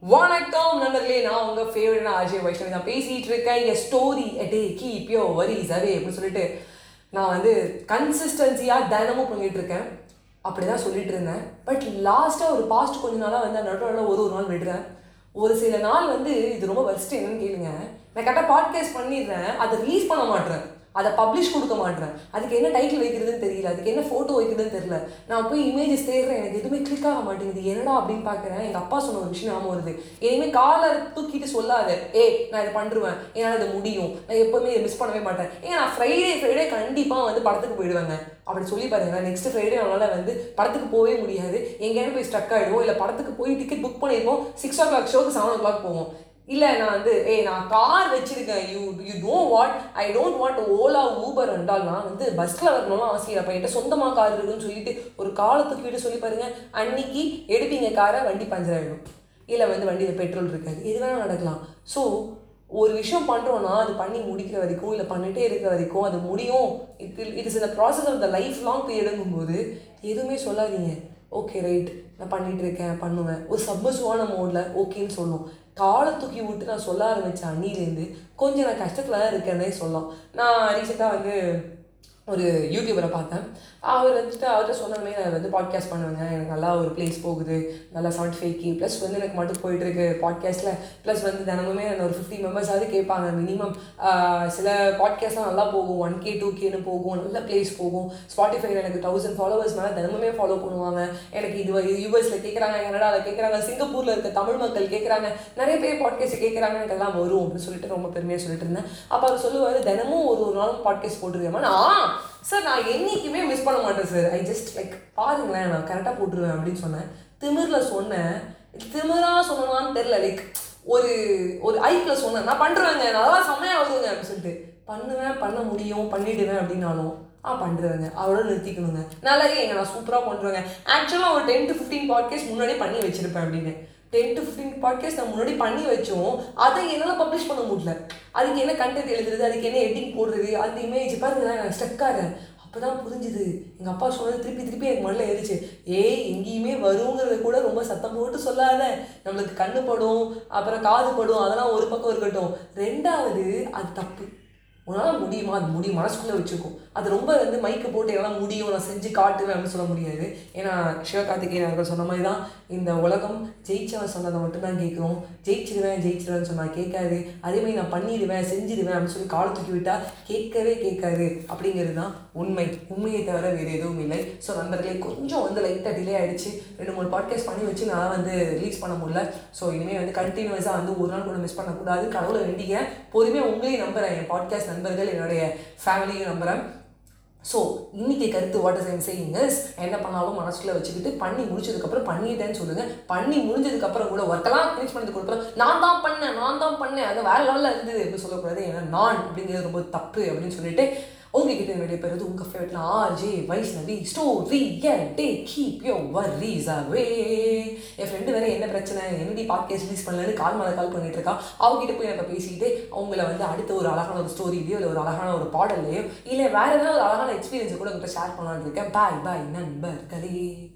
வணக்கம் நண்பர்களே நான் உங்கள் ஃபேவரட் அஜய் வைஷ்ணவி நான் பேசிகிட்டு இருக்கேன். என் story day keep your worries away அப்படின்னு சொல்லிட்டு நான் வந்து கன்சிஸ்டன்சியாக தினமும் பண்ணிகிட்டு இருக்கேன். அப்படி தான் சொல்லிட்டு இருந்தேன். பட் லாஸ்ட்டாக ஒரு பாஸ்ட் கொஞ்ச நாளாக வந்து நடுவில் ஒரு ஒரு நாள் விடுறேன். ஒரு சில நாள் வந்து இது ரொம்ப வருஷம் என்னன்னு கேளுங்க. நான் கரெக்டாக பாட்காஸ்ட் பண்ணிடுறேன். அதை ரிலீஸ் பண்ண மாட்டேறேன் அதை பப்ளிஷ் கொடுக்க மாட்டேறேன். அதுக்கு என்ன டைட்டில் வைக்கிறதுன்னு தெரியல. அதுக்கு என்ன ஃபோட்டோ வைக்கிறதுன்னு தெரியல. நான் போய் இமேஜஸ் தேடுறேன். எனக்கு எதுவுமே கிளிக் ஆக மாட்டேங்குது. என்னடா அப்படின்னு பார்க்குறேன். எங்கள் அப்பா சொன்ன ஒரு விஷயம் ஞாபகம் வருது. இனிமேல் காலை தூக்கிட்டு சொல்லாத. ஏ நான் இதை பண்ணுருவேன் என்னால் இதை முடியும். நான் எப்போவுமே இதை மிஸ் பண்ணவே மாட்டேன். ஏன் நான் ஃப்ரைடே ஃப்ரைடே கண்டிப்பாக வந்து படத்துக்கு போயிடுவேங்க. அப்படி சொல்லி பாருங்க நெக்ஸ்ட் ஃப்ரைடே நம்மளால் வந்து படத்துக்கு போகவே முடியாது. எங்கேயாவது போய் ஸ்டக் ஆகிடுவோம் இல்லை படத்துக்கு போய் டிக்கெட் புக் பண்ணியிருப்போம் சிக்ஸ் ஓ கிளாக் ஷோக்கு செவன் ஓ கிளாக் போவோம். இல்லை நான் வந்து ஏய் நான் கார் வச்சுருக்கேன். You you do what I don't want Ola Uber என்றால் நான் வந்து பஸ்ஸில் வரணும்னு ஆசையில் அப்போ என்கிட்ட சொந்தமாக கார் இருக்குன்னு சொல்லிட்டு ஒரு காலத்துக்கு வீடு சொல்லி பாருங்கள் அன்னைக்கு எடுப்பீங்க காரை வண்டி பஞ்சர் ஆகிடும் இல்லை வந்து வண்டியில் பெட்ரோல் இருக்காது. எது வேணால் நடக்கலாம். ஸோ ஒரு விஷயம் பண்ணுறோன்னா அது பண்ணி முடிக்கிற வரைக்கும் இல்லை பண்ணிகிட்டே இருக்கிற வரைக்கும் அது முடியும். இட் இட் இஸ் இந்த process of the life long பீரியடுங்கும் போது எதுவுமே சொல்லாதீங்க. ஓகே ரைட் நான் பண்ணிகிட்டு இருக்கேன் பண்ணுவேன். ஒரு சப்பசுவான மோடில் ஓகேன்னு சொல்லும். காலை தூக்கி விட்டு நான் சொல்ல ஆரம்பித்தேன் அன்னிலேருந்து கொஞ்சம் நான் கஷ்டத்தில் தான் இருக்கேன்னே சொல்லலாம். நான் ரீசெண்டாக வந்து ஒரு யூடியூபரை பார்த்தேன். அவர் வந்துட்டு அவர்கிட்ட சொன்னமே நான் வந்து பாட்காஸ்ட் பண்ணுவேங்க. எனக்கு நல்லா ஒரு பிளேஸ் போகுது. நல்லா செவன்ட்டி ஃபைவ் கே ப்ளஸ் வந்து எனக்கு மட்டும் போயிட்டுருக்கு பாட்காஸ்ட்டில் ப்ளஸ் வந்து தினமுமே என்ன ஒரு ஃபிஃப்டி மெம்பர்ஸாவது கேட்பாங்க. மினிமம் சில பாட்காஸ்ட்லாம் நல்லா போகும். ஒன் கே டூ கேன்னு போகும். நல்ல பிளேஸ் போகும். ஸ்பாட்டிஃபைல எனக்கு தௌசண்ட் ஃபாலோவர்ஸ் மேலே தினமுமே ஃபாலோ பண்ணுவாங்க. எனக்கு இது யூஎஸில் கேட்குறாங்க கனடாவில் கேட்குறாங்க சிங்கப்பூரில் இருக்க தமிழ் மக்கள் கேட்குறாங்க நிறைய பேர் பாட்காஸ்ட் கேட்குறாங்க எனக்கு எல்லாம் வரும் அப்படின்னு சொல்லிட்டு ரொம்ப பெருமையாக சொல்லிட்டு இருந்தேன். அப்போ அவர் சொல்லுவார் தினமும் ஒரு ஒரு நாளும் பாட்காஸ்ட் போட்டுருக்கேன் நான் சார் நான் என்றைக்குமே மிஸ் பண்ண மாட்டேன் சார் ஐ ஜஸ்ட் லைக் பாருங்களேன் நான் கரெக்டாக போட்டுருவேன் அப்படின்னு சொன்னேன். திமிரில் சொன்னேன். திமிராக சொன்னான்னு தெரில லைக் ஒரு ஒரு ஐக்கில் சொன்னேன். நான் பண்ணுறேங்க நல்லா செம்மையாக வருவேங்க அப்படின்னு சொல்லிட்டு. பண்ணுவேன் பண்ண முடியும் பண்ணிடுவேன் அப்படின்னாலும் ஆ பண்ணுறேங்க அவரோட நிறுத்திக்கணுங்க. நல்லா எங்க நான் சூப்பராக பண்ணுறேங்க ஆக்சுவலாக ஒரு டென் டு ஃபிஃப்டீன் பாட்காஸ்ட் முன்னாடியே பண்ணி வச்சுருப்பேன் அப்படின்னு. டென் டு ஃபிஃப்டீன் பாட்காஸ்ட் நம்ம முன்னாடி பண்ணி வச்சோம். அதை என்னால் பப்ளிஷ் பண்ண முடியல. அதுக்கு என்ன கண்டென்ட் எழுதுறது? அதுக்கு என்ன எடிட் போடுறது? அந்த இமேஜ் பாருங்க நான் ஸ்டக்காக அப்போ தான் புரிஞ்சுது. எங்கள் அப்பா சொன்னது திருப்பி திருப்பி எனக்கு மண்ணில் ஏறிச்சு. ஏய் எங்கேயுமே வருங்கிறத கூட ரொம்ப சத்தம் போட்டு சொல்லாத. நம்மளுக்கு கண்ணு படும் அப்புறம் காது படும் அதெல்லாம் ஒரு பக்கம் இருக்கட்டும். ரெண்டாவது அது தப்பு. உன்னால் முடியுமா? அது முடியும் மனசுக்குள்ளே வச்சுருக்கும். அது ரொம்ப வந்து மைக்கு போட்டு எல்லாம் முடியும் நான் செஞ்சு காட்டுவேன் அப்படின்னு சொல்ல முடியாது. ஏன்னா சிவகார்த்திகேயன் அவர்கள் சொன்ன மாதிரி தான் இந்த உலகம் ஜெயிச்சவன் சொன்னதை மட்டும்தான் கேட்கும் ஜெயிச்சிருவேன் ஜெயிச்சிருவேன்னு சொன்னால் கேட்காது. அதேமாதிரி நான் பண்ணிடுவேன் செஞ்சிடுவேன் அப்படின்னு சொல்லி காலை தூக்கி விட்டால் கேட்கவே கேட்காது. அப்படிங்கிறது தான் உண்மை. உண்மையை தவிர வேறு எதுவும் இல்லை. ஸோ நண்பர்களே கொஞ்சம் வந்து லைட்டாக டிலே ஆகிடுச்சு ரெண்டு மூணு பாட்காஸ்ட் பண்ணி வச்சு நான் வந்து ரிலீஸ் பண்ண முடியல. ஸோ இனிமேல் வந்து கண்டினியூஸாக வந்து ஒரு நாள் கூட மிஸ் பண்ணக்கூடாது. கடவுளை வேண்டிங்க பொறுமையாக உங்களையும் நம்புகிறேன் என் பாட்காஸ்ட் நண்பர்கள் என்னுடைய ஃபேமிலியும் நம்புகிறேன் ஸோ இன்னைக்கு கருத்து what is I'm saying is என்ன பண்ணாலும் மனசுக்குள்ள வச்சுக்கிட்டு பண்ணி முடிச்சதுக்கப்புறம் பண்ணிட்டேன்னு சொல்லுங்க. பண்ணி முடிஞ்சதுக்கப்புறம் கூட ஒர்க்கெல்லாம் ஃபினிஷ் பண்ணி கொடுக்குறோம் நான் தான் பண்ணேன் நான் தான் பண்ணேன். அது வேற லெவலில் இருந்தது எப்படி சொல்லக்கூடாது. ஏன்னா நான் அப்படிங்கிறது ரொம்ப தப்பு அப்படின்னு சொல்லிட்டு உங்ககிட்ட என்னுடைய பேர் உங்க ஃபேவரட்ல RJ Vaishnavi. Story day keep your worries away N friend வேற என்ன பிரச்சனை? என்னடி பாட்காஸ்ட் ரிலீஸ் பண்ணலன்னு கால் மேலே கால் பண்ணிட்டு இருக்கா அவங்ககிட்ட போய் நம்ம பேசிட்டு அவங்கள வந்து அடுத்த ஒரு அழகான ஒரு ஸ்டோரிலையோ இல்லை ஒரு அழகான ஒரு பாடல்லையோ இல்லை வேற ஏதாவது ஒரு அழகான எக்ஸ்பீரியன்ஸை கூட உங்கள்கிட்ட ஷேர் பண்ணலான்னு இருக்கேன். பாய் பாய் நண்பர்களே.